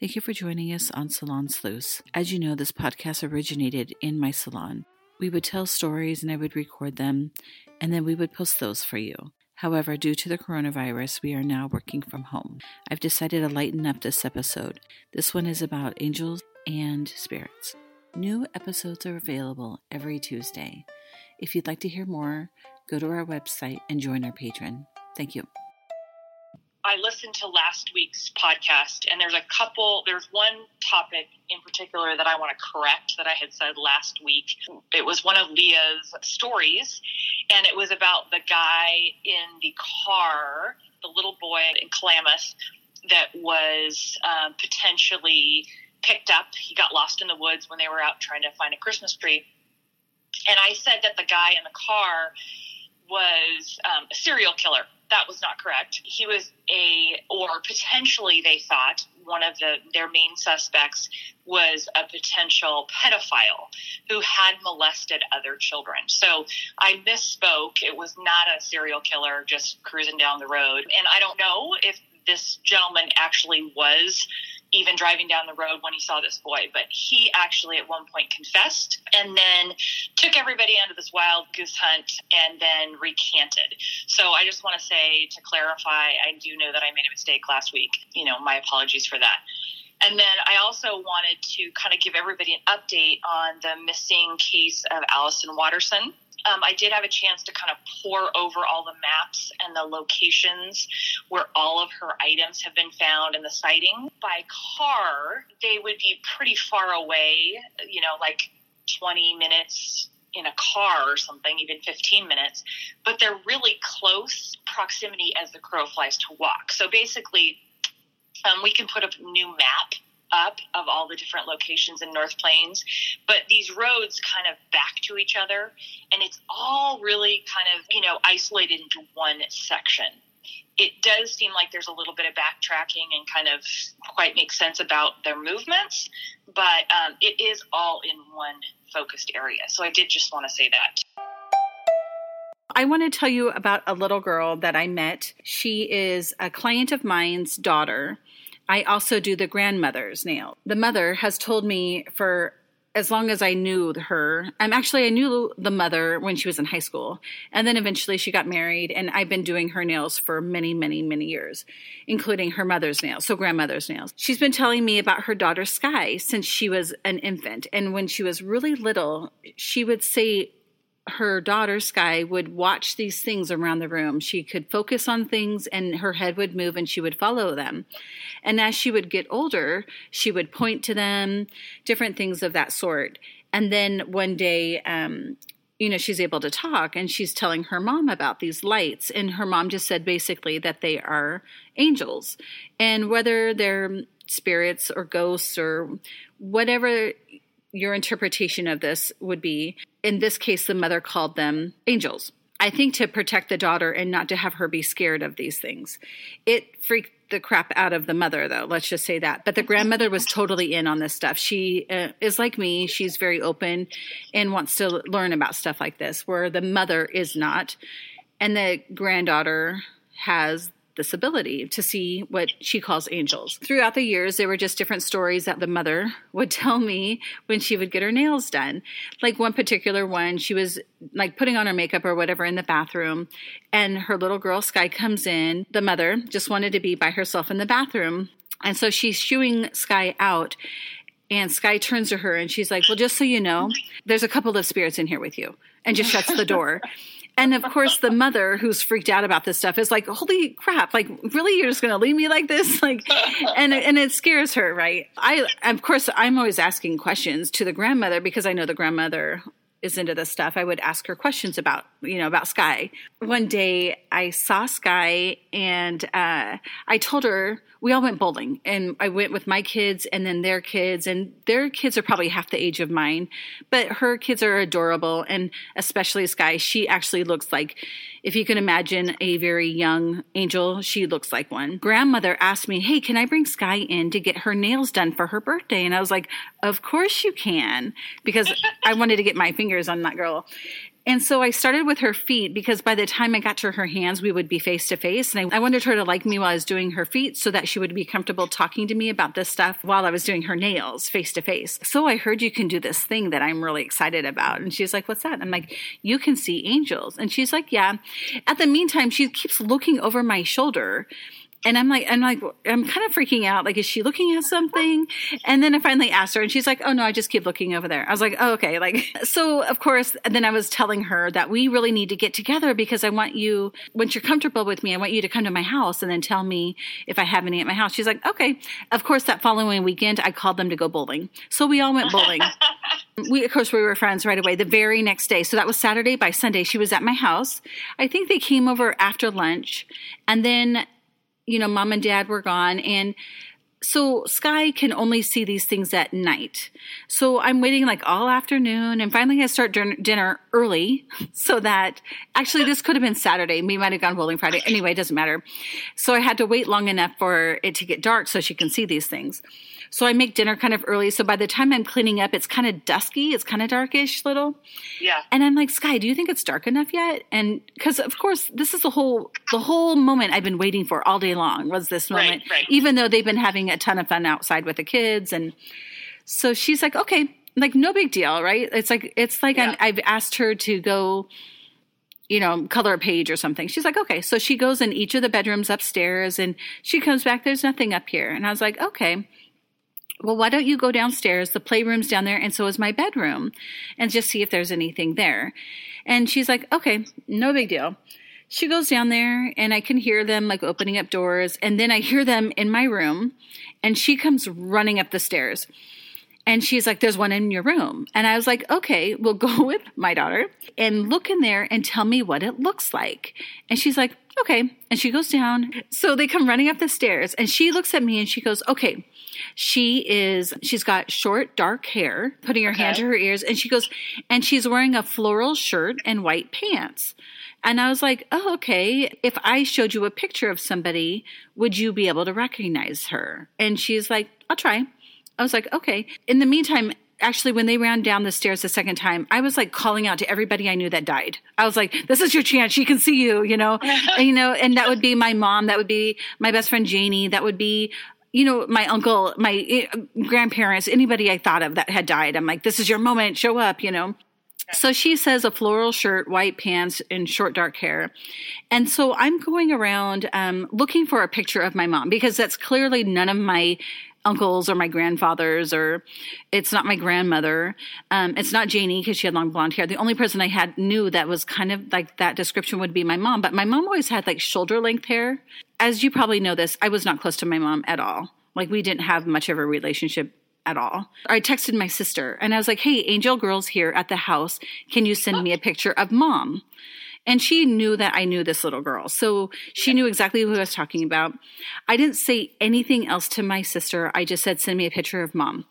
Thank you for joining us on Salon Sleuths. As you know, this podcast originated in my salon. We would tell stories and I would record them, and then we would post those for you. However, due to the coronavirus, we are now working from home. I've decided to lighten up this episode. This one is about angels and spirits. New episodes are available every Tuesday. If you'd like to hear more, go to our website and join our Patreon. Thank you. I listened to last week's podcast, and there's a couple, there's one topic in particular that I want to correct that I had said last week. It was one of Leah's stories, and it was about the guy in the car, the little boy in Klamath, that was um, potentially picked up. He got lost in the woods when they were out trying to find a Christmas tree. And I said that the guy in the car was um, a serial killer that was not correct. He was a, or potentially they thought one of the their main suspects was a potential pedophile who had molested other children. So I misspoke. It was not a serial killer just cruising down the road. And I don't know if this gentleman actually was even driving down the road when he saw this boy. But he actually at one point confessed and then took everybody onto this wild goose hunt and then recanted. So I just want to say to clarify, I do know that I made a mistake last week. You know, my apologies for that. And then I also wanted to kind of give everybody an update on the missing case of Allison Watterson um, I did have a chance to kind of pour over all the maps and the locations where all of her items have been found in the sighting. By car, they would be pretty far away, you know, like 20 minutes in a car or something, even 15 minutes, but they're really close proximity as the crow flies to walk. So basically, um, we can put a new map up of all the different locations in North Plains, but these roads kind of back to each other, and it's all really kind of, you know, isolated into one section. It does seem like there's a little bit of backtracking and kind of quite makes sense about their movements, but um, it is all in one focused area. So I did just want to say that. I want to tell you about a little girl that I met. She is a client of mine's daughter I also do the grandmother's nail. The mother has told me for as long as I knew her, I'm actually, I knew the mother when she was in high school. And then eventually she got married, and I've been doing her nails for many, many, many years, including her mother's nails, so grandmother's nails. She's been telling me about her daughter Sky since she was an infant. And when she was really little, she would say her daughter Sky would watch these things around the room. She could focus on things and her head would move and she would follow them. And as she would get older, she would point to them, different things of that sort. And then one day, um, you know, she's able to talk and she's telling her mom about these lights. And her mom just said basically that they are angels. And whether they're spirits or ghosts or whatever your interpretation of this would be. In this case, the mother called them angels. I think to protect the daughter and not to have her be scared of these things. It freaked the crap out of the mother, though. Let's just say that. But the grandmother was totally in on this stuff. She uh, is like me. She's very open and wants to learn about stuff like this, where the mother is not. And the granddaughter has this ability to see what she calls angels. Throughout the years, there were just different stories that the mother would tell me when she would get her nails done. Like one particular one, she was like putting on her makeup or whatever in the bathroom, and her little girl Sky comes in. The mother just wanted to be by herself in the bathroom. And so she's shooing Sky out. And Sky turns to her and she's like, Well, just so you know, there's a couple of spirits in here with you, and just shuts the door. And of course, the mother who's freaked out about this stuff is like, "Holy crap! Like, really, you're just going to leave me like this?" Like, and and it scares her, right? I, of course, I'm always asking questions to the grandmother because I know the grandmother is into this stuff. I would ask her questions about you know, about Sky. One day I saw Sky and uh, I told her, we all went bowling and I went with my kids and then their kids and their kids are probably half the age of mine, but her kids are adorable and especially Sky, she actually looks like if you can imagine a very young angel, she looks like one. Grandmother asked me, Hey, can I bring Sky in to get her nails done for her birthday? And I was like, Of course you can, because I wanted to get my fingers on that girl. And so I started with her feet because by the time I got to her hands, we would be face to face. And I, I, wanted her to like me while I was doing her feet so that she would be comfortable talking to me about this stuff while I was doing her nails face to face. So I heard you can do this thing that I'm really excited about. And she's like, What's that? I'm like, You can see angels. And she's like, Yeah. At the meantime, she keeps looking over my shoulder and I'm like, I'm like, I'm kind of freaking out. Like, is she looking at something? And then I finally asked her, and she's like, oh no, I just keep looking over there. I was like, oh, okay. Like, so of course, then I was telling her that we really need to get together because I want you, once you're comfortable with me, I want you to come to my house and then tell me if I have any at my house. She's like, okay. Of course, that following weekend, I called them to go bowling. So we all went bowling. we, of course, we were friends right away the very next day. So that was Saturday. By Sunday, she was at my house. I think they came over after lunch. And then you know, mom and dad were gone. And so Sky can only see these things at night. So I'm waiting like all afternoon and finally I start dinner early so that actually this could have been Saturday. We might have gone bowling Friday. Anyway, it doesn't matter. So I had to wait long enough for it to get dark so she can see these things. So I make dinner kind of early. So by the time I'm cleaning up, it's kind of dusky. It's kind of darkish little. Yeah. And I'm like, Sky, do you think it's dark enough yet? And because of course this is the whole, the whole moment I've been waiting for all day long was this moment, right, right. even though they've been having a ton of fun outside with the kids. And so she's like, okay, like no big deal. Right. It's like, it's like yeah. I've asked her to go, you know, color a page or something. She's like, okay. So she goes in each of the bedrooms upstairs and she comes back. There's nothing up here. And I was like, okay well, why don't you go downstairs? The playroom's down there, and so is my bedroom, and just see if there's anything there. And she's like, okay, no big deal. She goes down there, and I can hear them like opening up doors, and then I hear them in my room, and she comes running up the stairs. And she's like, There's one in your room. And I was like, Okay, we'll go with my daughter and look in there and tell me what it looks like. And she's like, Okay. And she goes down. So they come running up the stairs and she looks at me and she goes, Okay, she is, she's got short, dark hair, putting her okay. hand to her ears, and she goes, and she's wearing a floral shirt and white pants. And I was like, oh, okay. If I showed you a picture of somebody, would you be able to recognize her? And she's like, I'll try. I was like, okay. In the meantime, actually when they ran down the stairs the second time i was like calling out to everybody i knew that died i was like this is your chance she can see you you know and, you know and that would be my mom that would be my best friend janie that would be you know, my uncle, my eh, grandparents, anybody I thought of that had died. I'm like, this is your moment, show up, you know. So she says a floral shirt, white pants, and short dark hair. And so I'm going around um, looking for a picture of my mom because that's clearly none of my uncles or my grandfathers or it's not my grandmother um, it's not janie because she had long blonde hair the only person i had knew that was kind of like that description would be my mom but my mom always had like shoulder length hair as you probably know this i was not close to my mom at all like we didn't have much of a relationship at all. I texted my sister and I was like, Hey, Angel Girl's here at the house. Can you send me a picture of mom? And she knew that I knew this little girl. So she knew exactly who I was talking about. I didn't say anything else to my sister. I just said, send me a picture of mom.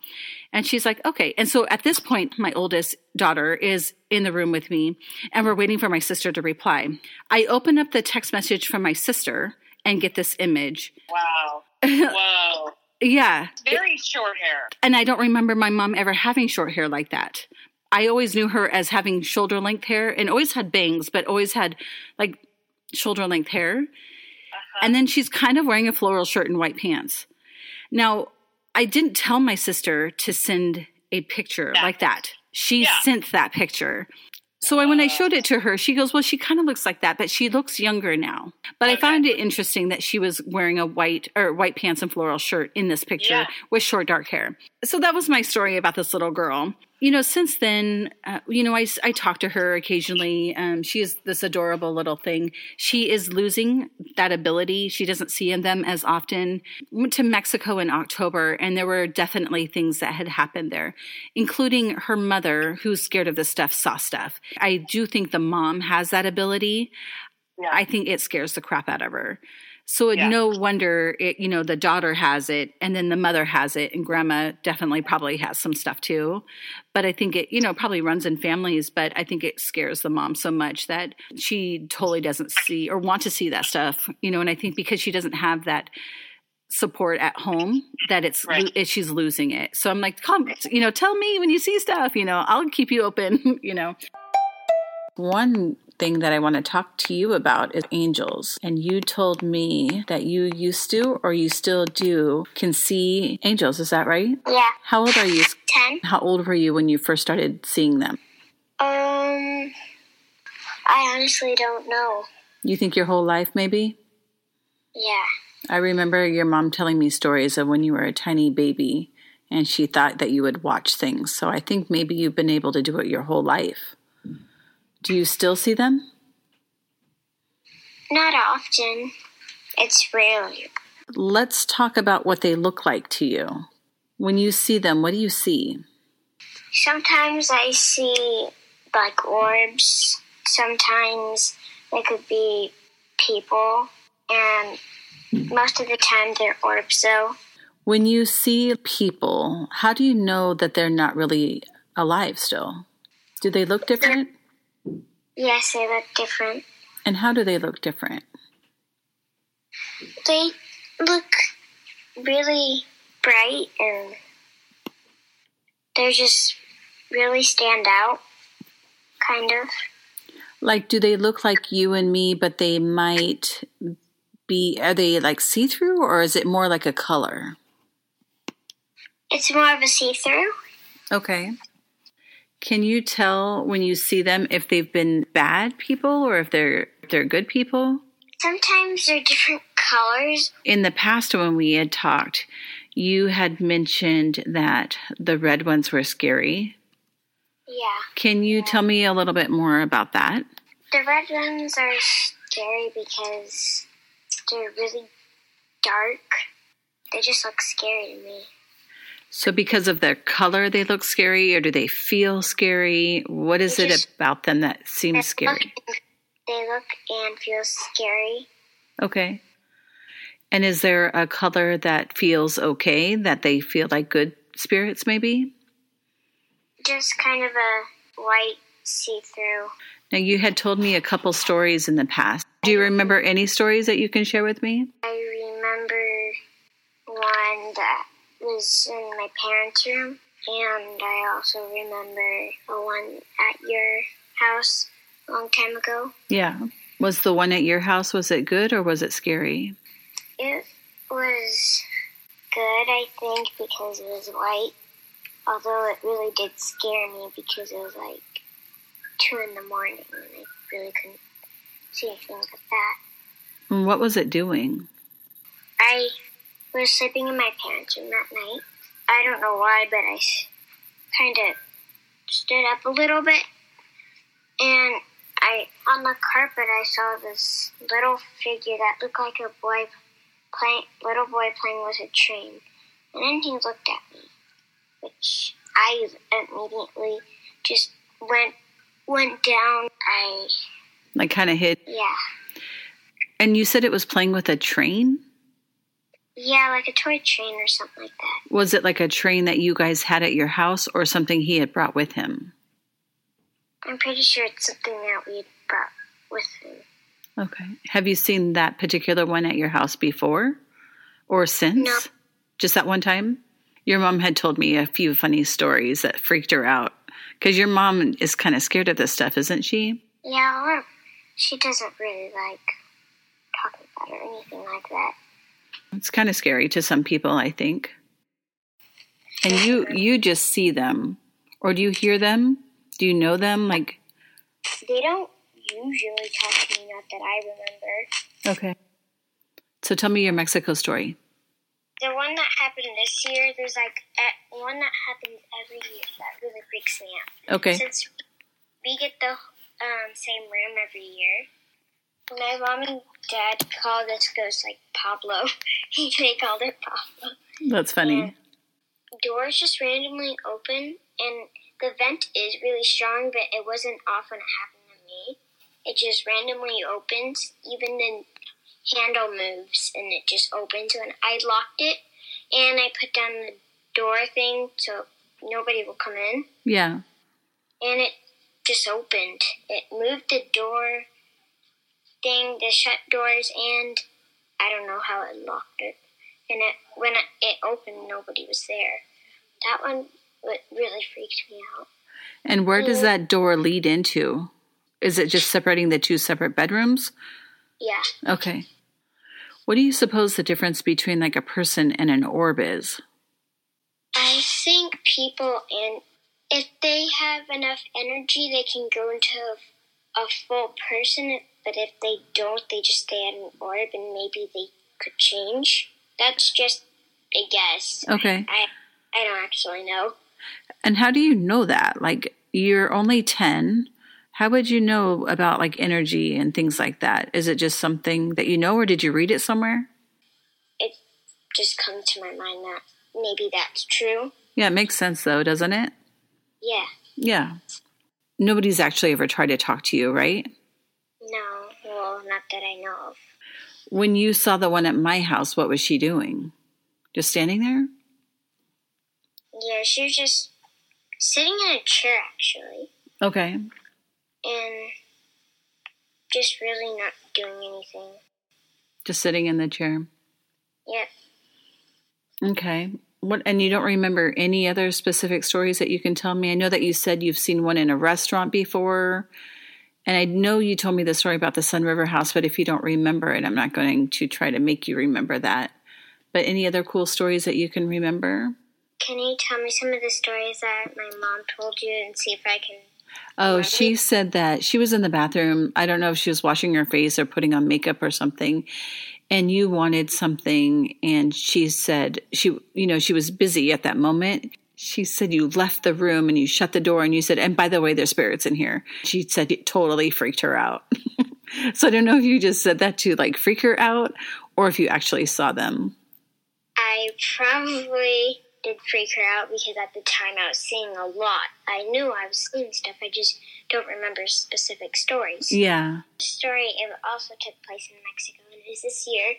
And she's like, okay. And so at this point, my oldest daughter is in the room with me and we're waiting for my sister to reply. I open up the text message from my sister and get this image. Wow. Wow. yeah. Very short hair. And I don't remember my mom ever having short hair like that. I always knew her as having shoulder length hair and always had bangs, but always had like shoulder length hair. Uh-huh. And then she's kind of wearing a floral shirt and white pants. Now, I didn't tell my sister to send a picture yeah. like that. She yeah. sent that picture. So when I showed it to her, she goes, "Well, she kind of looks like that, but she looks younger now." But okay. I found it interesting that she was wearing a white or white pants and floral shirt in this picture yeah. with short dark hair. So that was my story about this little girl. You know, since then, uh, you know, I, I talk to her occasionally. Um, she is this adorable little thing. She is losing that ability. She doesn't see in them as often. Went to Mexico in October, and there were definitely things that had happened there, including her mother, who's scared of this stuff, saw stuff. I do think the mom has that ability. Yeah. I think it scares the crap out of her. So yeah. no wonder it, you know, the daughter has it and then the mother has it and grandma definitely probably has some stuff too. But I think it, you know, probably runs in families, but I think it scares the mom so much that she totally doesn't see or want to see that stuff, you know, and I think because she doesn't have that support at home that it's right. it, she's losing it. So I'm like, come, you know, tell me when you see stuff, you know, I'll keep you open, you know. One thing that I want to talk to you about is angels. And you told me that you used to, or you still do, can see angels. Is that right? Yeah. How old are you? 10. How old were you when you first started seeing them? Um, I honestly don't know. You think your whole life, maybe? Yeah. I remember your mom telling me stories of when you were a tiny baby and she thought that you would watch things. So I think maybe you've been able to do it your whole life. Do you still see them? Not often. It's rarely. Let's talk about what they look like to you. When you see them, what do you see? Sometimes I see like orbs. Sometimes they could be people. And most of the time they're orbs, though. When you see people, how do you know that they're not really alive still? Do they look different? Yes, they look different. And how do they look different? They look really bright and they're just really stand out, kind of. Like, do they look like you and me, but they might be, are they like see through or is it more like a color? It's more of a see through. Okay. Can you tell when you see them if they've been bad people or if they're if they're good people? Sometimes they're different colors. In the past when we had talked, you had mentioned that the red ones were scary. Yeah. Can you yeah. tell me a little bit more about that? The red ones are scary because they're really dark. They just look scary to me. So, because of their color, they look scary, or do they feel scary? What is it about them that seems scary? They look and feel scary. Okay. And is there a color that feels okay, that they feel like good spirits, maybe? Just kind of a white see through. Now, you had told me a couple stories in the past. Do you remember any stories that you can share with me? I remember one that was in my parents' room, and I also remember the one at your house a long time ago. Yeah. Was the one at your house was it good or was it scary? It was good, I think, because it was white. Although it really did scare me because it was like two in the morning and I really couldn't see anything like that. What was it doing? I were sleeping in my parents' room that night. I don't know why, but I kind of stood up a little bit, and I on the carpet I saw this little figure that looked like a boy playing, little boy playing with a train, and then he looked at me, which I immediately just went went down. I like kind of hit. Yeah. And you said it was playing with a train. Yeah, like a toy train or something like that. Was it like a train that you guys had at your house or something he had brought with him? I'm pretty sure it's something that we brought with him. Okay. Have you seen that particular one at your house before or since? No. Just that one time? Your mom had told me a few funny stories that freaked her out. Because your mom is kind of scared of this stuff, isn't she? Yeah, she doesn't really like talking about it or anything like that. It's kind of scary to some people, I think. And you you just see them or do you hear them? Do you know them like They don't usually talk to me not that I remember. Okay. So tell me your Mexico story. the one that happened this year, there's like a, one that happens every year that really freaks me out. Okay. Since we get the um, same room every year, my mom and dad call this ghost like Pablo. they called it Pablo. That's funny. And doors just randomly open, and the vent is really strong, but it wasn't often happened to me. It just randomly opens, even the handle moves, and it just opens. And I locked it, and I put down the door thing so nobody will come in, Yeah. and it just opened. It moved the door thing, to shut doors, and I don't know how it locked it. And it, when it, opened, nobody was there. That one really freaked me out. And where does that door lead into? Is it just separating the two separate bedrooms? Yeah. Okay. What do you suppose the difference between like a person and an orb is? I think people, and if they have enough energy, they can go into a, a full person. But if they don't, they just stay at an orb, and maybe they could change. That's just a guess. Okay. I I don't actually know. And how do you know that? Like you're only 10. How would you know about like energy and things like that? Is it just something that you know or did you read it somewhere? It just comes to my mind that maybe that's true. Yeah, it makes sense though, doesn't it? Yeah. Yeah. Nobody's actually ever tried to talk to you, right? Not that I know of. When you saw the one at my house, what was she doing? Just standing there? Yeah, she was just sitting in a chair actually, Okay. and just really not doing anything. Just sitting in the chair. Yep. Okay. What and you don't remember any other specific stories that you can tell me? I know that you said you've seen one in a restaurant before. And I know you told me the story about the Sun River House, but if you don't remember it, I'm not going to try to make you remember that. But any other cool stories that you can remember? Can you tell me some of the stories that my mom told you and see if I can? Oh, she said that she was in the bathroom. I don't know if she was washing her face or putting on makeup or something. And you wanted something. And she said, she, you know, she was busy at that moment. She said you left the room and you shut the door and you said, and by the way, there's spirits in here. She said it totally freaked her out. so I don't know if you just said that to like freak her out or if you actually saw them. I probably did freak her out because at the time I was seeing a lot. I knew I was seeing stuff. I just don't remember specific stories. Yeah. The story it also took place in Mexico and it was this year.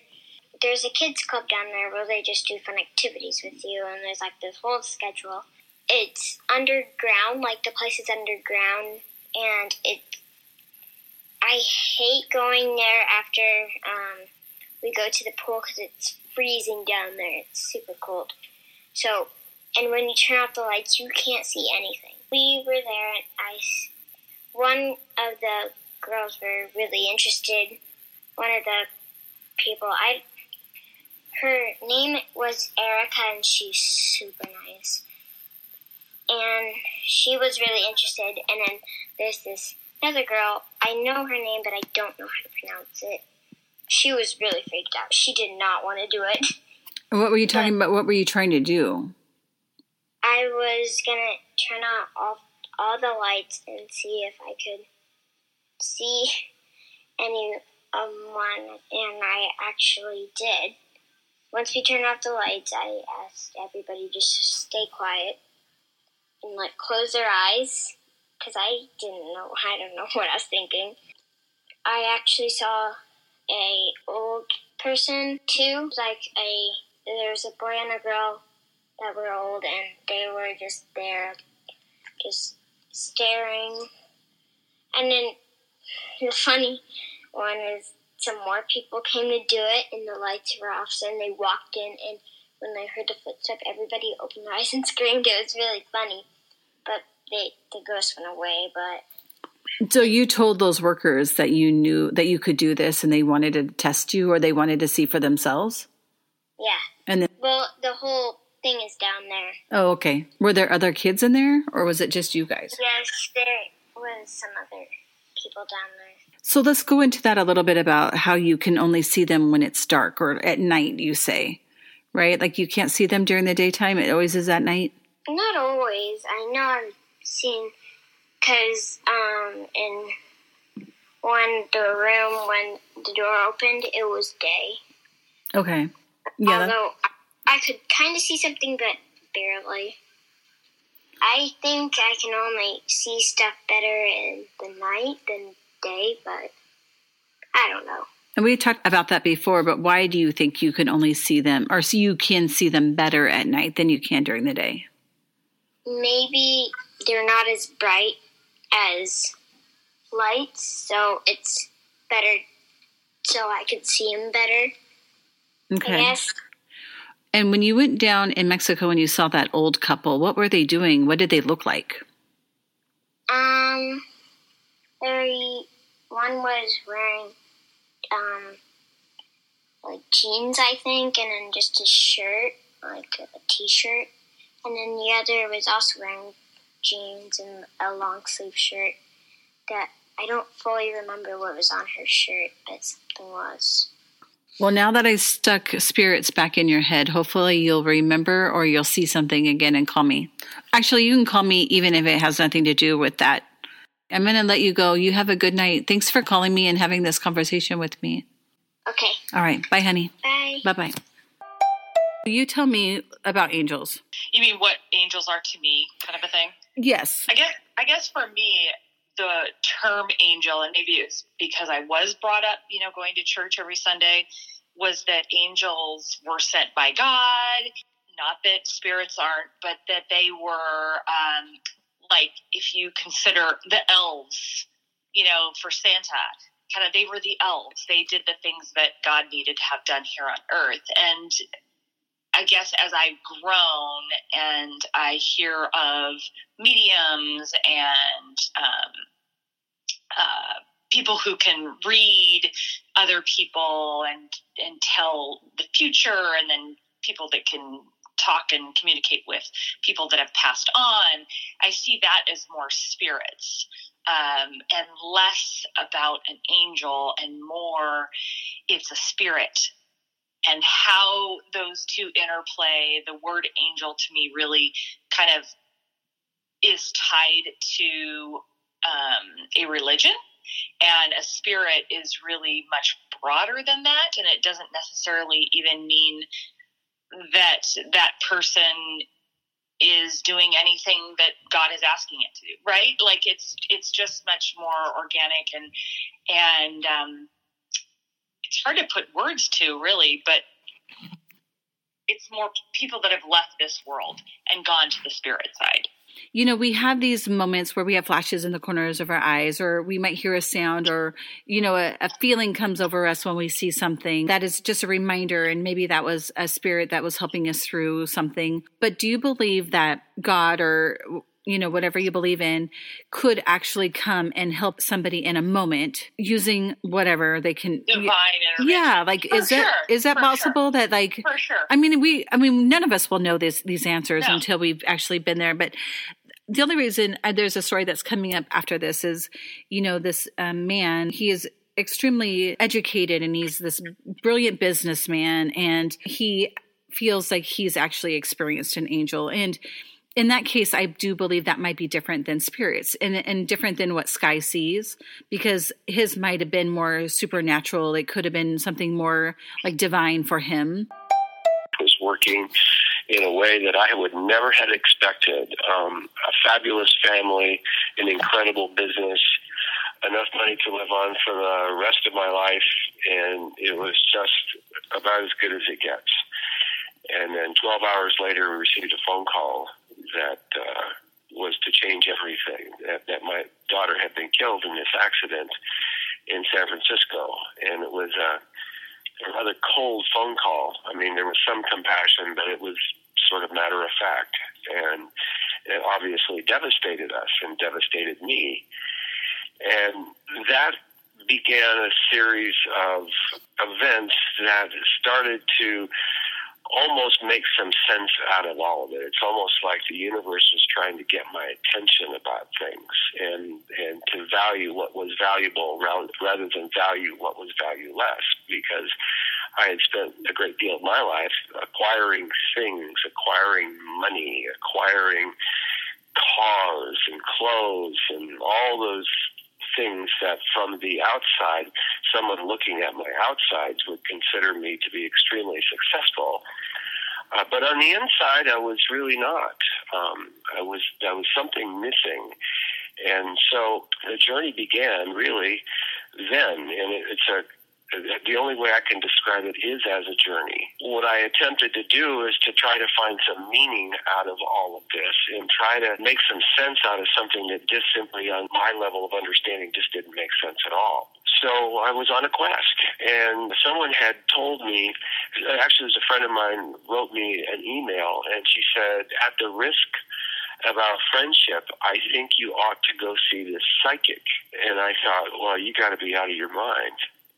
There's a kids club down there where they just do fun activities with you and there's like this whole schedule. It's underground, like the place is underground and it I hate going there after um, we go to the pool because it's freezing down there. It's super cold. So, and when you turn off the lights, you can't see anything. We were there, and I, one of the girls were really interested. One of the people, I, her name was Erica, and she's super nice. And she was really interested. And then there's this other girl. I know her name, but I don't know how to pronounce it. She was really freaked out. She did not want to do it. What were you talking about? What were you trying to do? I was gonna turn on off all the lights and see if I could see any of one, and I actually did. Once we turned off the lights, I asked everybody just stay quiet and like close their eyes because I didn't know. I don't know what I was thinking. I actually saw a old person too, like a there was a boy and a girl that were old and they were just there just staring and then the funny one is some more people came to do it and the lights were off so then they walked in and when they heard the footstep everybody opened their eyes and screamed it was really funny but they the ghost went away but So you told those workers that you knew that you could do this and they wanted to test you or they wanted to see for themselves? yeah And then well the whole thing is down there Oh, okay. Were there other kids in there or was it just you guys? yes there was some other people down there So let's go into that a little bit about how you can only see them when it's dark or at night, you say. right? Like you can't see them during the daytime. It always is at night. Not always. I know I've seen because um, in when the room when the door opened, it was day. Okay. Yeah. Although I, I could kind of see something, but barely. I think I can only see stuff better in the night than day, but I don't know. And we talked about that before, but why do you think you can only see them, or so you can see them better at night than you can during the day? Maybe they're not as bright as lights, so it's better so I could see them better. Okay. And when you went down in Mexico and you saw that old couple, what were they doing? What did they look like? Um, very. One was wearing um like jeans, I think, and then just a shirt, like a t-shirt, and then the other was also wearing jeans and a long sleeve shirt. That I don't fully remember what was on her shirt, but something was. Well, now that I stuck spirits back in your head, hopefully you'll remember or you'll see something again and call me. Actually, you can call me even if it has nothing to do with that. I'm going to let you go. You have a good night. Thanks for calling me and having this conversation with me. Okay, All right. Bye, honey. bye. Bye bye. You tell me about angels. You mean what angels are to me, kind of a thing? Yes. I guess I guess for me, the term angel, and maybe it's because I was brought up, you know, going to church every Sunday, was that angels were sent by God. Not that spirits aren't, but that they were um, like if you consider the elves, you know, for Santa. Kind of, they were the elves. They did the things that God needed to have done here on earth. And I guess as I've grown and I hear of mediums and um, uh, people who can read other people and and tell the future, and then people that can talk and communicate with people that have passed on, I see that as more spirits. Um, and less about an angel and more it's a spirit and how those two interplay the word angel to me really kind of is tied to um, a religion and a spirit is really much broader than that and it doesn't necessarily even mean that that person is doing anything that God is asking it to do, right? Like it's it's just much more organic and and um, it's hard to put words to really, but it's more people that have left this world and gone to the spirit side. You know, we have these moments where we have flashes in the corners of our eyes, or we might hear a sound, or, you know, a, a, feeling comes over us when we see something that is just a reminder. And maybe that was a spirit that was helping us through something. But do you believe that God or, you know, whatever you believe in, could actually come and help somebody in a moment using whatever they can? Divine. Yeah, like For is that sure, is that for possible sure. that like For sure. I mean, we, I mean, none of us will know this, these answers No. until we've actually been there. But the only reason uh, there's a story that's coming up after this is, you know, this um, man, he is extremely educated and he's this brilliant businessman and he feels like he's actually experienced an angel. And in that case, I do believe that might be different than spirits and, and different than what Sky sees because his might have been more supernatural. It could have been something more like divine for him. was working in a way that I would never had expected. Um, a fabulous family, an incredible business, enough money to live on for the rest of my life, and it was just about as good as it gets. And then 12 hours later, we received a phone call that uh, was to change everything. That, that my daughter had been killed in this accident in San Francisco, and it was a, a rather cold phone call. I mean, there was some compassion, but it was sort of matter of fact, and it obviously devastated us and devastated me. And that began a series of events that started to almost make some sense out of all of it. It's almost like the universe was trying to get my attention about things and and to value what was valuable rather than value what was valueless because I had spent a great deal of my life acquiring things, acquiring money, acquiring cars and clothes and all those things that from the outside, someone looking at my outsides would consider me to be extremely successful. Uh, but on the inside, I was really not. Um, I was there was something missing, and so the journey began really then, and it, it's a the only way I can describe it is as a journey. What I attempted to do is to try to find some meaning out of all of this and try to make some sense out of something that just simply on my level of understanding just didn't make sense at all. So I was on a quest and someone had told me, actually it was a friend of mine wrote me an email and she said, at the risk of our friendship, I think you ought to go see this psychic. And I thought, well, you got to be out of your mind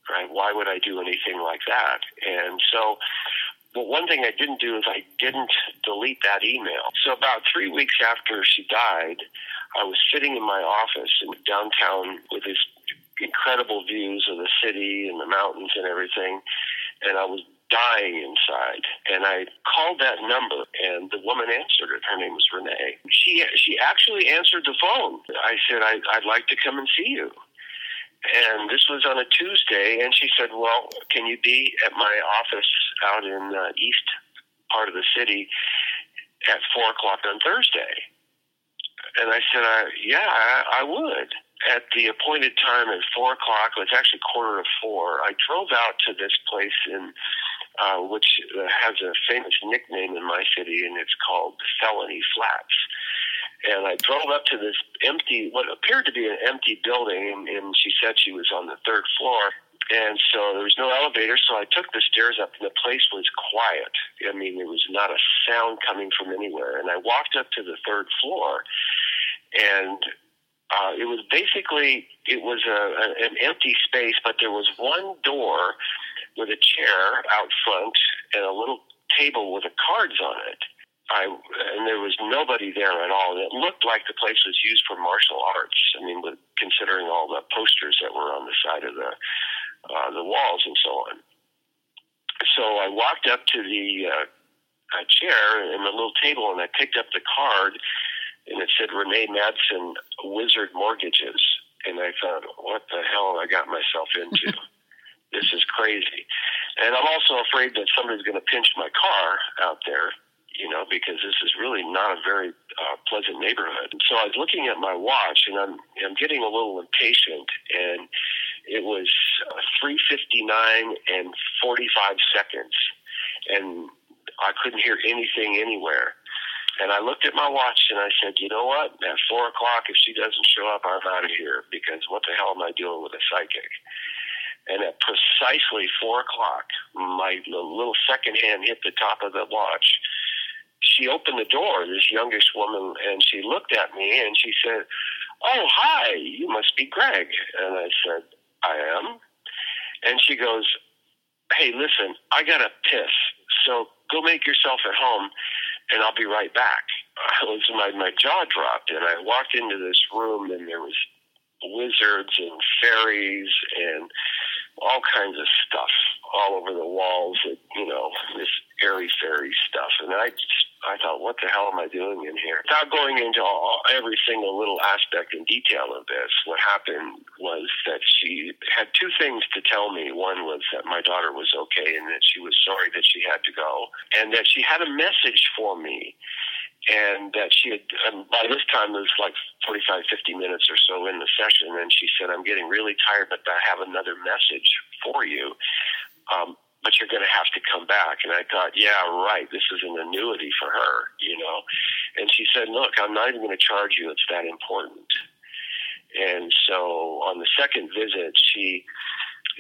right? Why would I do anything like that? And so, but one thing I didn't do is I didn't delete that email. So about three weeks after she died, I was sitting in my office in downtown with these incredible views of the city and the mountains and everything, and I was dying inside. And I called that number, and the woman answered it. Her name was Renee. She she actually answered the phone. I said, I, "I'd like to come and see you." And this was on a Tuesday, and she said, "Well, can you be at my office out in the east part of the city at four o'clock on Thursday?" And I said, I, "Yeah, I, I would." At the appointed time at four o'clock, it was actually quarter of four. I drove out to this place in uh, which has a famous nickname in my city, and it's called Felony Flats and I drove up to this empty, what appeared to be an empty building, and, she said she was on the third floor. And so there was no elevator, so I took the stairs up, and the place was quiet. I mean, there was not a sound coming from anywhere. And I walked up to the third floor, and uh, it was basically it was a, a, an empty space, but there was one door with a chair out front and a little table with the cards on it. I and there was nobody there at all. It looked like the place was used for martial arts. I mean, with, considering all the posters that were on the side of the uh, the walls and so on. So I walked up to the uh, uh, chair and the little table, and I picked up the card, and it said Renee Madsen, Wizard Mortgages. And I thought, what the hell I got myself into? this is crazy. And I'm also afraid that somebody's going to pinch my car out there you know, because this is really not a very uh, pleasant neighborhood. So I was looking at my watch, and I'm I'm getting a little impatient, and it was uh, 3:59 and 45 seconds, and I couldn't hear anything anywhere. And I looked at my watch and I said, you know what? At four o'clock, if she doesn't show up, I'm out of here because what the hell am I doing with a psychic? And at precisely four o'clock, my little second hand hit the top of the watch she opened the door, this youngish woman, and she looked at me and she said, Oh, hi, you must be Greg. And I said, I am. And she goes, Hey, listen, I got to piss. So go make yourself at home and I'll be right back. I was my, my jaw dropped and I walked into this room and there was wizards and fairies and all kinds of stuff all over the walls that you know this airy fairy stuff and i just, I thought, what the hell am I doing in here? Without going into all, every single little aspect and detail of this, what happened was that she had two things to tell me. One was that my daughter was okay and that she was sorry that she had to go, and that she had a message for me. And that she had, and by this time it was like 45, 50 minutes or so in the session, and she said, I'm getting really tired, but I have another message for you. Um, but you're going to have to come back. And I thought, yeah, right. This is an annuity for her, you know. And she said, look, I'm not even going to charge you. It's that important. And so on the second visit, she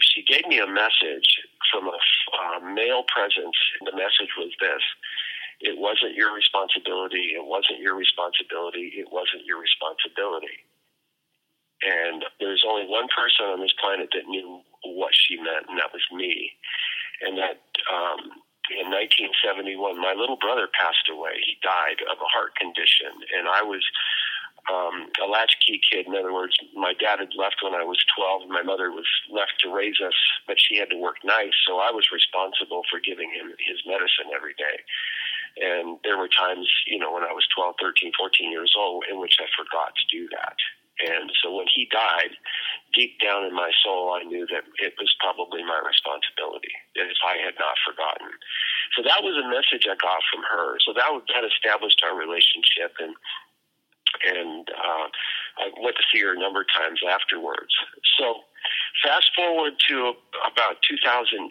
she gave me a message from a uh, male presence. The message was this: It wasn't your responsibility. It wasn't your responsibility. It wasn't your responsibility. And there's only one person on this planet that knew what she meant, and that was me and that um, in 1971, my little brother passed away. He died of a heart condition, and I was um, a latchkey kid. In other words, my dad had left when I was 12, and my mother was left to raise us, but she had to work nights, so I was responsible for giving him his medicine every day. And there were times, you know, when I was 12, 13, 14 years old, in which I forgot to do that. And so when he died, deep down in my soul, I knew that it was probably my responsibility that if I had not forgotten. So that was a message I got from her. So that that established our relationship, and and uh, I went to see her a number of times afterwards. So fast forward to about 2008,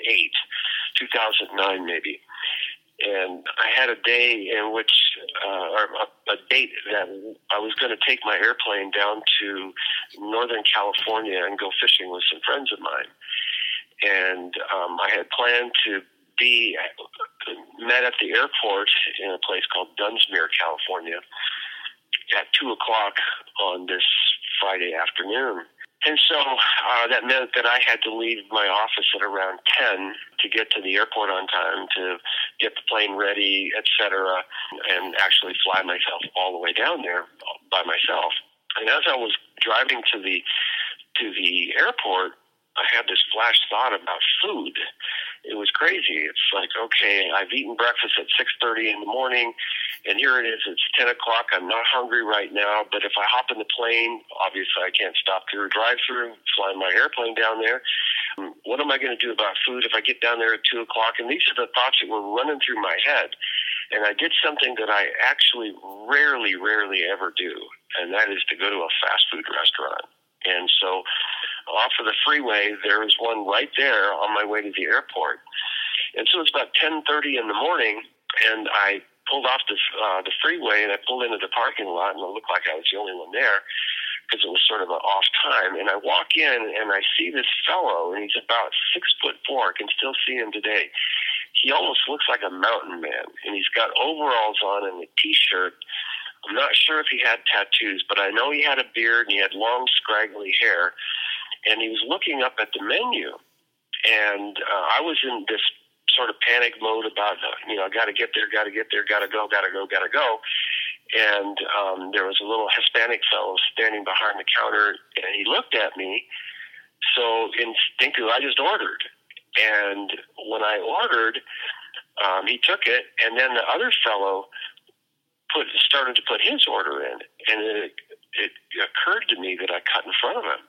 2009 maybe and I had a day in which, uh, or a, a date that I was going to take my airplane down to Northern California and go fishing with some friends of mine. And um, I had planned to be met at the airport in a place called Dunsmuir, California, at two o'clock on this Friday afternoon. And so uh, that meant that I had to leave my office at around 10 to get to the airport on time, to get the plane ready, etc., and actually fly myself all the way down there by myself. And as I was driving to the to the airport, I had this flash thought about food. It was crazy. It's like, okay, I've eaten breakfast at 6.30 in the morning, and here it is. It's 10 o'clock. I'm not hungry right now, but if I hop in the plane, obviously I can't stop through a drive-through, fly my airplane down there. Um, what am I going to do about food if I get down there at 2 o'clock? And these are the thoughts that were running through my head. And I did something that I actually rarely, rarely ever do, and that is to go to a fast food restaurant. And so off of the freeway, there was one right there on my way to the airport. And so it was about 10:30 in the morning, and I pulled off the uh, the freeway and I pulled into the parking lot, and it looked like I was the only one there because it was sort of an off time. And I walk in and I see this fellow, and he's about six foot four. I can still see him today. He almost looks like a mountain man, and he's got overalls on and a t-shirt I'm not sure if he had tattoos, but I know he had a beard and he had long, scraggly hair. And he was looking up at the menu. And uh, I was in this sort of panic mode about, uh, you know, I got to get there, got to get there, got to go, got to go, got to go. And um, there was a little Hispanic fellow standing behind the counter, and he looked at me. So instinctively, I just ordered. And when I ordered, um, he took it, and then the other fellow put started to put his order in, and it, it occurred to me that I cut in front of him,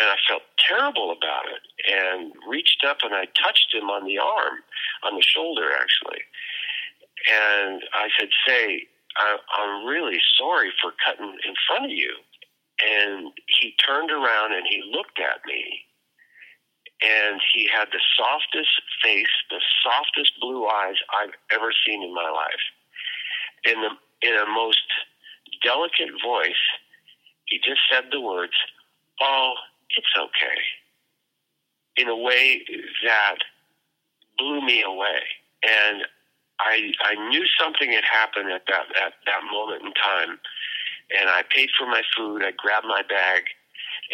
and I felt terrible about it, and reached up and I touched him on the arm, on the shoulder actually, and I said, "Say, I, I'm really sorry for cutting in front of you." And he turned around and he looked at me. And he had the softest face, the softest blue eyes I've ever seen in my life. In the in a most delicate voice, he just said the words, "Oh, it's okay," in a way that blew me away, and I I knew something had happened at that at that moment in time, and I paid for my food. I grabbed my bag,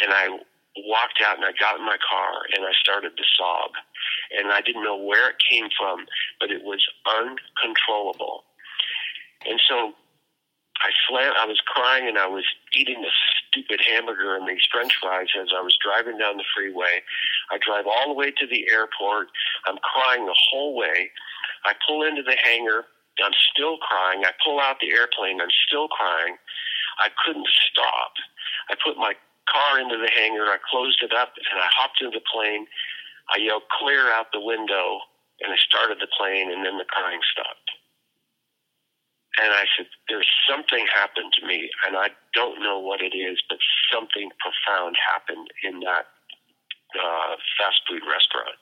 and I walked out and I got in my car and I started to sob. And I didn't know where it came from, but it was uncontrollable. And so I slammed, I was crying and I was eating this stupid hamburger and these french fries as I was driving down the freeway. I drive all the way to the airport. I'm crying the whole way. I pull into the hangar. I'm still crying. I pull out the airplane. I'm still crying. I couldn't stop. I put my car into the hangar. I closed it up and I hopped into the plane. I yelled clear out the window and I started the plane and then the crying stopped. And I said, There's something happened to me, and I don't know what it is, but something profound happened in that uh, fast food restaurant.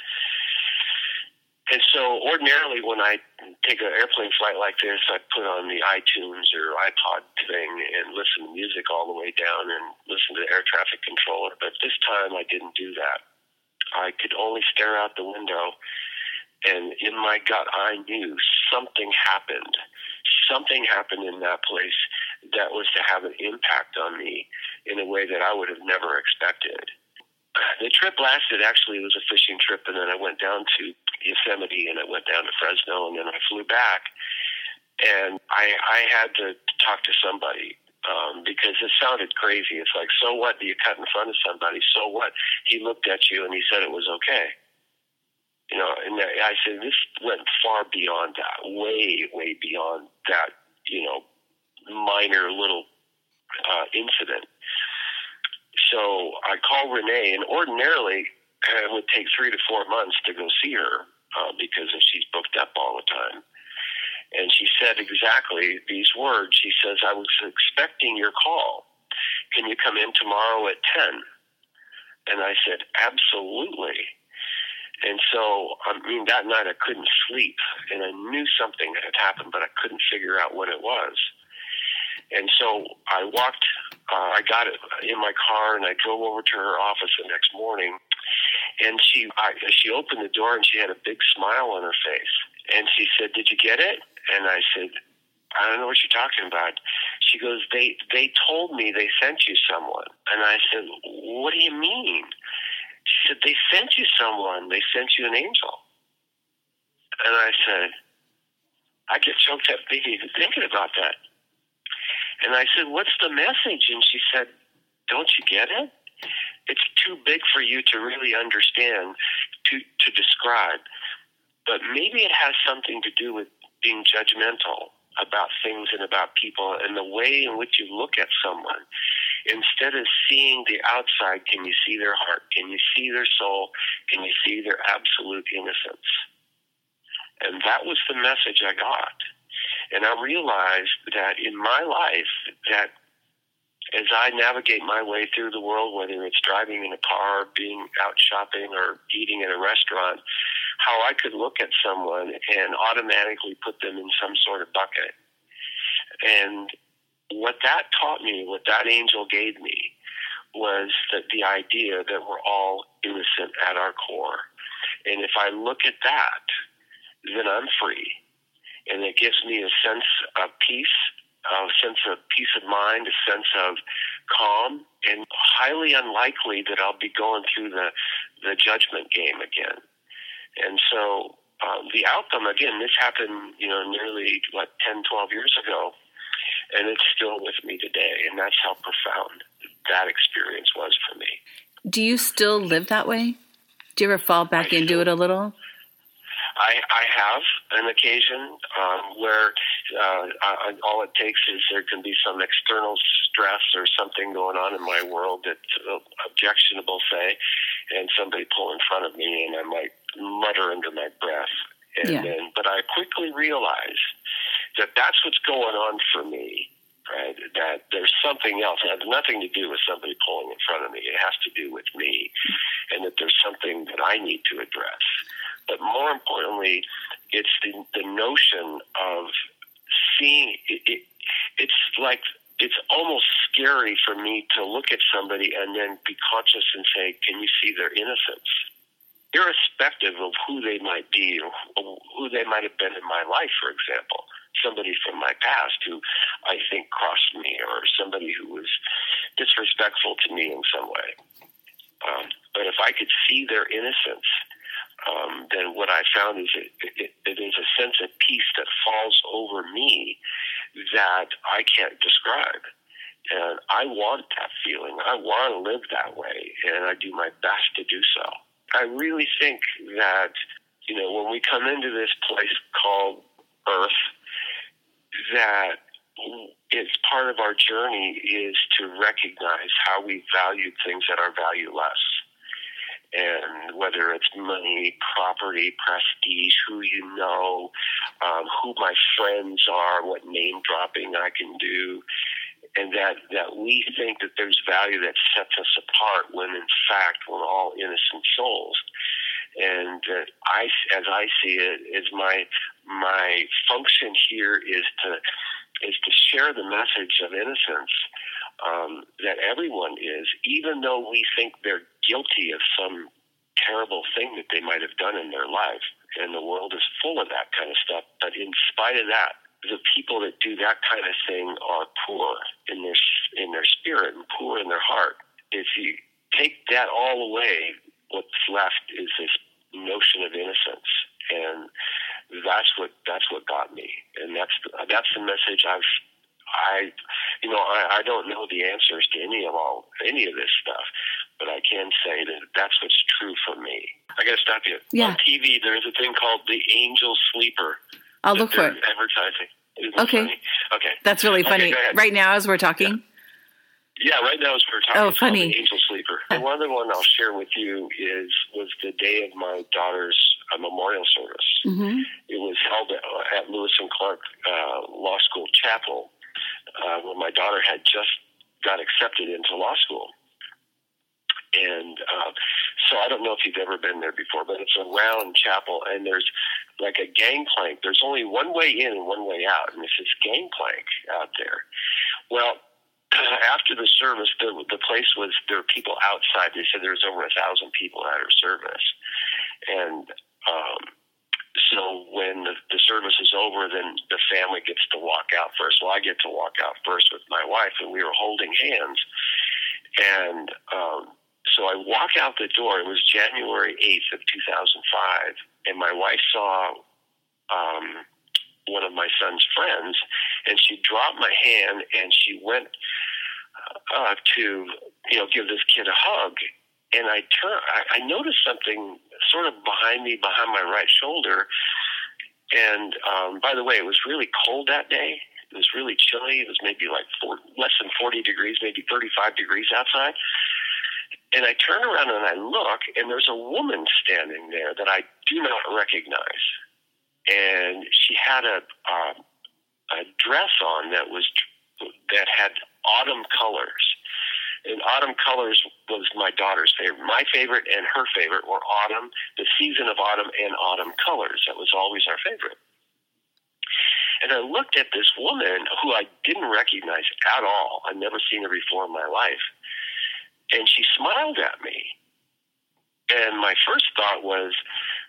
And so, ordinarily, when I take an airplane flight like this, I put on the iTunes or iPod thing and listen to music all the way down and listen to the air traffic controller. But this time, I didn't do that. I could only stare out the window, and in my gut, I knew something happened something happened in that place that was to have an impact on me in a way that I would have never expected. The trip lasted actually, it was a fishing trip, and then I went down to Yosemite and I went down to Fresno, and then I flew back. And I, I had to talk to somebody. um, because it sounded crazy. It's like, so what? Do you cut in front of somebody? So what? He looked at you and he said it was okay. You know, and I said this went far beyond that, way, way beyond that. You know, minor little uh, incident. So I call Renee, and ordinarily it would take three to four months to go see her uh, because she's booked up all the time. And she said exactly these words. She says, I was expecting your call. Can you come in tomorrow at 10? And I said, absolutely. And so, I mean, that night I couldn't sleep and I knew something had happened, but I couldn't figure out what it was. And so I walked, uh, I got in my car and I drove over to her office the next morning. And she, I, she opened the door and she had a big smile on her face. And she said, Did you get it? And I said, I don't know what you're talking about. She goes, they they told me they sent you someone, and I said, what do you mean? She said they sent you someone. They sent you an angel. And I said, I get choked up thinking thinking about that. And I said, what's the message? And she said, don't you get it? It's too big for you to really understand, to to describe. But maybe it has something to do with being judgmental about things and about people and the way in which you look at someone. Instead of seeing the outside, can you see their heart? Can you see their soul? Can you see their absolute innocence? And that was the message I got. And I realized that in my life, that as I navigate my way through the world, whether it's driving in a car, being out shopping, or eating in a restaurant, how I could look at someone and automatically put them in some sort of bucket. And what that taught me, what that angel gave me, was that the idea that we're all innocent at our core. And if I look at that, then I'm free. And it gives me a sense of peace a sense of peace of mind, a sense of calm, and highly unlikely that I'll be going through the, the judgment game again. And so um, the outcome, again, this happened, you know, nearly, what, 10, 12 years ago, and it's still with me today. And that's how profound that experience was for me. Do you still live that way? Do you ever fall back I into still, it a little? I, I have an occasion um, where uh, I, all it takes is there can be some external stress or something going on in my world that's objectionable, say, and somebody pull in front of me, and I might mutter under my breath. And yeah. then, but I quickly realize that that's what's going on for me right? That there's something else. It has nothing to do with somebody pulling in front of me. It has to do with me, and that there's something that I need to address. But more importantly, it's the, the notion of seeing it, it, it's like it's almost scary for me to look at somebody and then be conscious and say, "Can you see their innocence?" Irrespective of who they might be or who they might have been in my life, for example, somebody from my past who I think crossed me, or somebody who was disrespectful to me in some way. Um, but if I could see their innocence um, then what I found is it, it, it is a sense of peace that falls over me that I can't describe. And I want that feeling. I want to live that way, and I do my best to do so. I really think that, you know, when we come into this place called Earth, that it's part of our journey is to recognize how we value things that are valueless and whether it's money, property, prestige, who you know, um, who my friends are, what name dropping I can do, and that that we think that there's value that sets us apart when in fact we're all innocent souls. And uh, I, as I see it, is my my function here is to is to share the message of innocence um, that everyone is, even though we think they're guilty of some terrible thing that they might have done in their life. And the world is full of that kind of stuff. But in spite of that, the people that do that kind of thing are poor in their in their spirit and poor in their heart. If you take that all away, what's left is this notion of innocence, and that's what that's what got me, and that's the, that's the message I've I you know, I, I don't know the answers to any of all any of this stuff, but I can say that that's what's true for me. I got to stop you. Yeah. On TV, there's a thing called the Angel Sleeper. I'll look for it. Advertising. Isn't Okay. funny? Okay. That's really funny. ahead. right now, as we're talking. Yeah, right now as we're talking, Oh, it's funny. the Angel Sleeper. And one other one I'll share with you is was the day of my daughter's uh, memorial service. hmm It was held at, at Lewis and Clark uh, Law School Chapel uh, when my daughter had just got accepted into law school. And uh, so I don't know if you've ever been there before, but it's a round chapel, and there's like a gangplank. There's only one way in and one way out, and it's this gangplank out there. Well, after the service, the, the place was there were people outside. They said there was over a thousand people at her service, and um, so when the, the service is over, then the family gets to walk out first. Well, I get to walk out first with my wife, and we were holding hands. And um, so I walk out the door. It was January 8th of 2005, and my wife saw um, one of my son's friends, and she dropped my hand and she went uh, to you know give this kid a hug. And I turn, I, I noticed something sort of behind me, behind my right shoulder. And um, by the way, it was really cold that day. It was really chilly. It was maybe like four, less than 40 degrees, maybe 35 degrees outside. And I turn around and I look, and there's a woman standing there that I do not recognize. And she had a, uh, a dress on that was that had autumn colors. And autumn colors was my daughter's favorite. My favorite and her favorite were autumn, the season of autumn, and autumn colors. That was always our favorite. And I looked at this woman who I didn't recognize at all. I'd never seen her before in my life. And she smiled at me. And my first thought was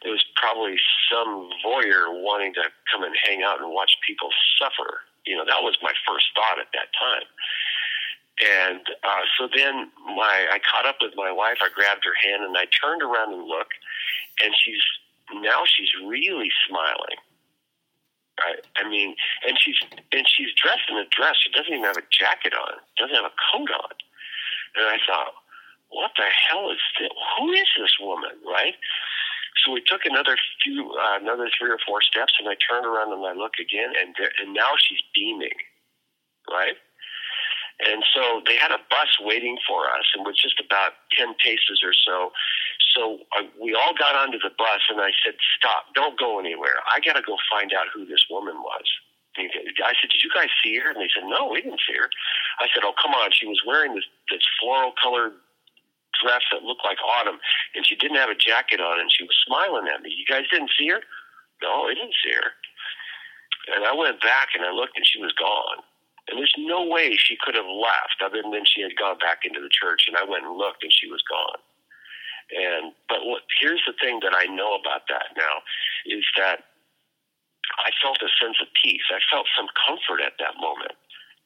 it was probably some voyeur wanting to come and hang out and watch people suffer. You know, that was my first thought at that time. And uh, so then my I caught up with my wife. I grabbed her hand and I turned around and looked, and she's now she's really smiling. I, I mean, and she's and she's dressed in a dress. She doesn't even have a jacket on. Doesn't have a coat on. And I thought, what the hell is this? Who is this woman? Right. So we took another few, uh, another three or four steps, and I turned around and I look again, and there, and now she's beaming, right? And so they had a bus waiting for us, and was just about ten paces or so. So uh, we all got onto the bus, and I said, "Stop! Don't go anywhere. I got to go find out who this woman was." I said, "Did you guys see her?" And they said, "No, we didn't see her." I said, "Oh, come on! She was wearing this this floral colored dress that looked like autumn, and she didn't have a jacket on, and she was smiling at me. You guys didn't see her? No, I didn't see her. And I went back and I looked, and she was gone. And there's no way she could have left other than she had gone back into the church. And I went and looked, and she was gone. And but what, here's the thing that I know about that now is that I felt a sense of peace. I felt some comfort at that moment,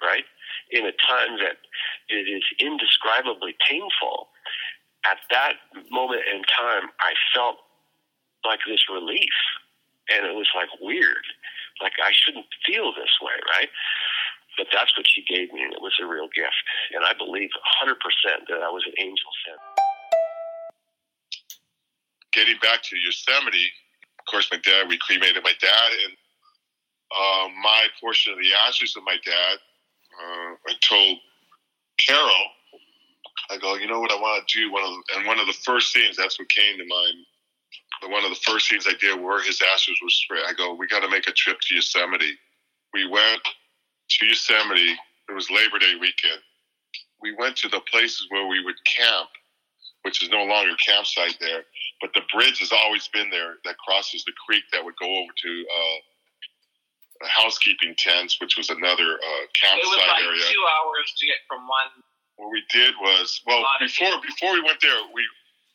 right? In a time that it is indescribably painful. At that moment in time, I felt like this relief. And it was like weird. Like I shouldn't feel this way, right? But that's what she gave me, and it was a real gift. And I believe 100% that I was an angel sent. Getting back to Yosemite, of course, my dad, we cremated my dad, and uh, my portion of the ashes of my dad, uh, I told Carol, I go, you know what I want to do? One of the, and one of the first things, that's what came to mind. One of the first things I did where his ashes were spread. I go, we got to make a trip to Yosemite. We went to Yosemite. It was Labor Day weekend. We went to the places where we would camp, which is no longer a campsite there, but the bridge has always been there that crosses the creek that would go over to uh, housekeeping tents, which was another uh, It campsite was like area. two hours to get from one. What we did was, well, before before we went there, we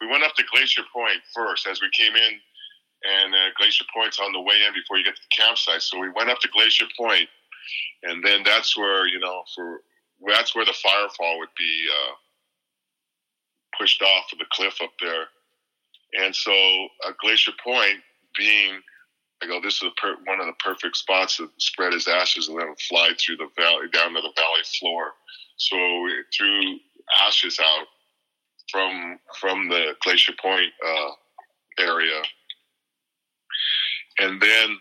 we went up to Glacier Point first as we came in, and uh, Glacier Point's on the way in before you get to the campsite. So we went up to Glacier Point, and then that's where you know for that's where the firefall would be uh, pushed off of the cliff up there. And so uh, Glacier Point being I go, this is per- one of the perfect spots to spread his ashes and let him fly through the valley down to the valley floor. So we threw ashes out from from the Glacier Point uh, area, and then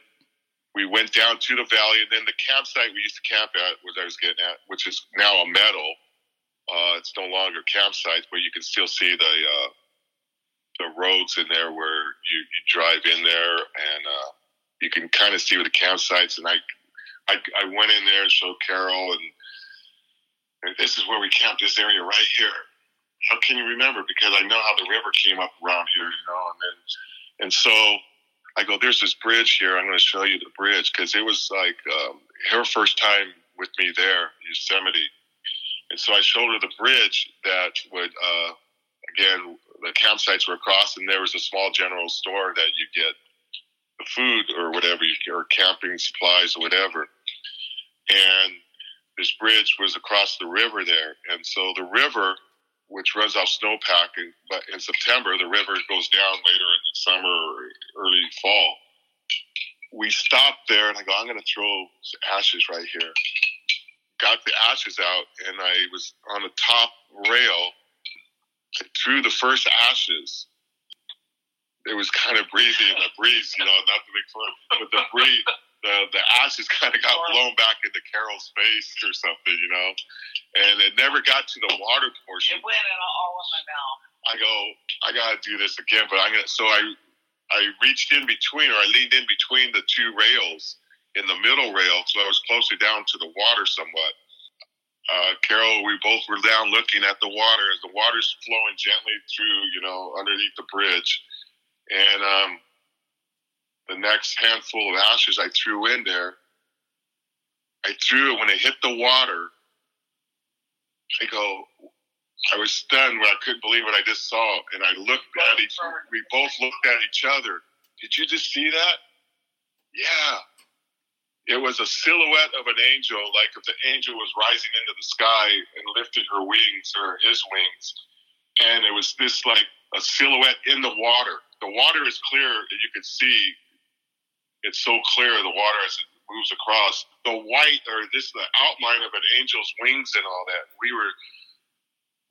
we went down to the valley, and then the campsite we used to camp at, was I was getting at, which is now a meadow. Uh, it's no longer campsites, but you can still see the uh, the roads in there where you, you drive in there, and uh, you can kind of see where the campsites. And I, I, I went in there and showed Carol, and, and this is where we camped. This area right here. How can you remember? Because I know how the river came up around here, you know, and then and so I go, there's this bridge here. I'm going to show you the bridge because it was like um, her first time with me there, Yosemite. And so I showed her the bridge that would, uh, again, the campsites were across, and there was a small general store that you get food or whatever, or camping supplies or whatever. And this bridge was across the river there. And so the river, which runs off snowpack, and, but in September, the river goes down later in the summer or early fall. We stopped there, and I go, I'm going to throw ashes right here got the ashes out and I was on the top rail. I threw the first ashes. It was kind of breezy in the breeze, you know, not to make fun, but the breeze, the, the ashes kind of got blown back into Carol's face or something, you know, and it never got to the water portion. It went in all in my mouth. I go, I gotta do this again, but I'm gonna. So I, I reached in between, or I leaned in between the two rails, in the middle rail, so I was closer down to the water somewhat. Uh, Carol, we both were down looking at the water as the water's flowing gently through, you know, underneath the bridge. And um, the next handful of ashes I threw in there, I threw it when it hit the water. I go, I was stunned when I couldn't believe what I just saw. And I looked at each, we both looked at each other. Did you just see that? Yeah it was a silhouette of an angel, like if the angel was rising into the sky and lifted her wings or his wings. And it was this like a silhouette in the water. The water is clear, and you can see it's so clear the water as it moves across. The white or this the outline of an angel's wings and all that. We were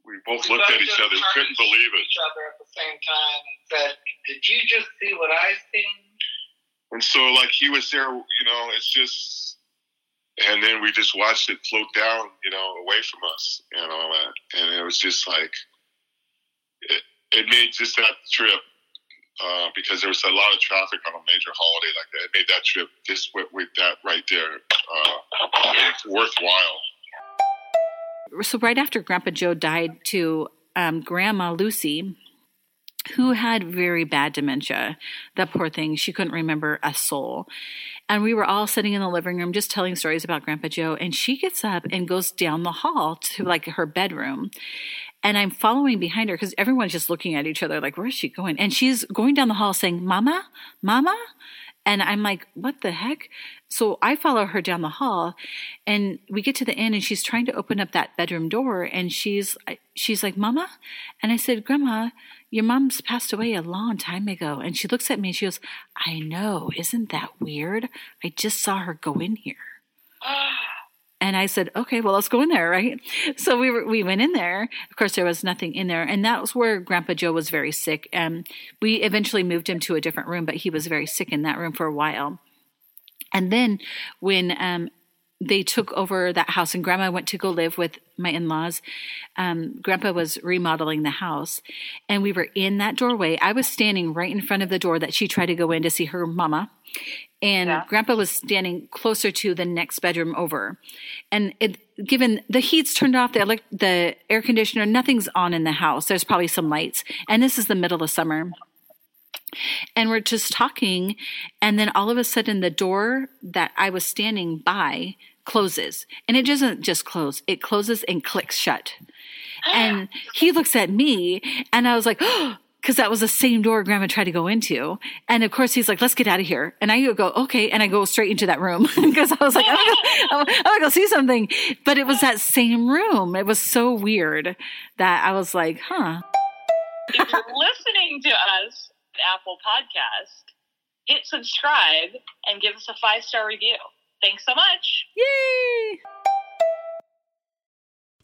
we both We looked both at each other, couldn't believe it. Each other at the same time and said, "Did you just see what I seen?" And so, like, he was there, you know, it's just, and then we just watched it float down, you know, away from us and all that. And it was just like, it, it made just that trip, uh, because there was a lot of traffic on a major holiday like that. It made that trip, just with, with that right there, uh, worthwhile. So, right after Grandpa Joe died to um, Grandma Lucy, who had very bad dementia. The poor thing, she couldn't remember a soul. And we were all sitting in the living room just telling stories about Grandpa Joe. And she gets up and goes down the hall to like her bedroom. And I'm following behind her because everyone's just looking at each other like, where is she going? And she's going down the hall saying, Mama, Mama. And I'm like, what the heck? So I follow her down the hall and we get to the end and she's trying to open up that bedroom door and she's she's like, "Mama?" And I said, "Grandma, your mom's passed away a long time ago." And she looks at me and she goes, "I know. Isn't that weird? I just saw her go in here." And I said, okay, well, let's go in there, right? So we were, we went in there. Of course, there was nothing in there, and that was where Grandpa Joe was very sick. And we eventually moved him to a different room, but he was very sick in that room for a while. And then when um, they took over that house, and Grandma went to go live with my in laws, um, Grandpa was remodeling the house, and we were in that doorway. I was standing right in front of the door that she tried to go in to see her mama and Yeah. grandpa was standing closer to the next bedroom over. And it given the heat's turned off the elect- the air conditioner nothing's on in the house. There's probably some lights. And this is the middle of summer. And we're just talking. And then all of a sudden the door that i was standing by closes. And it doesn't just close. It closes and clicks shut. And he looks at me. And i was like oh, because that was the same door grandma tried to go into and of course he's like let's get out of here and i go okay and i go straight into that room because i was like i'm gonna, go see something but it was that same room it was so weird that i was like huh if you're listening to us at Apple Podcast, hit subscribe and give us a five star review. Thanks so much. Yay!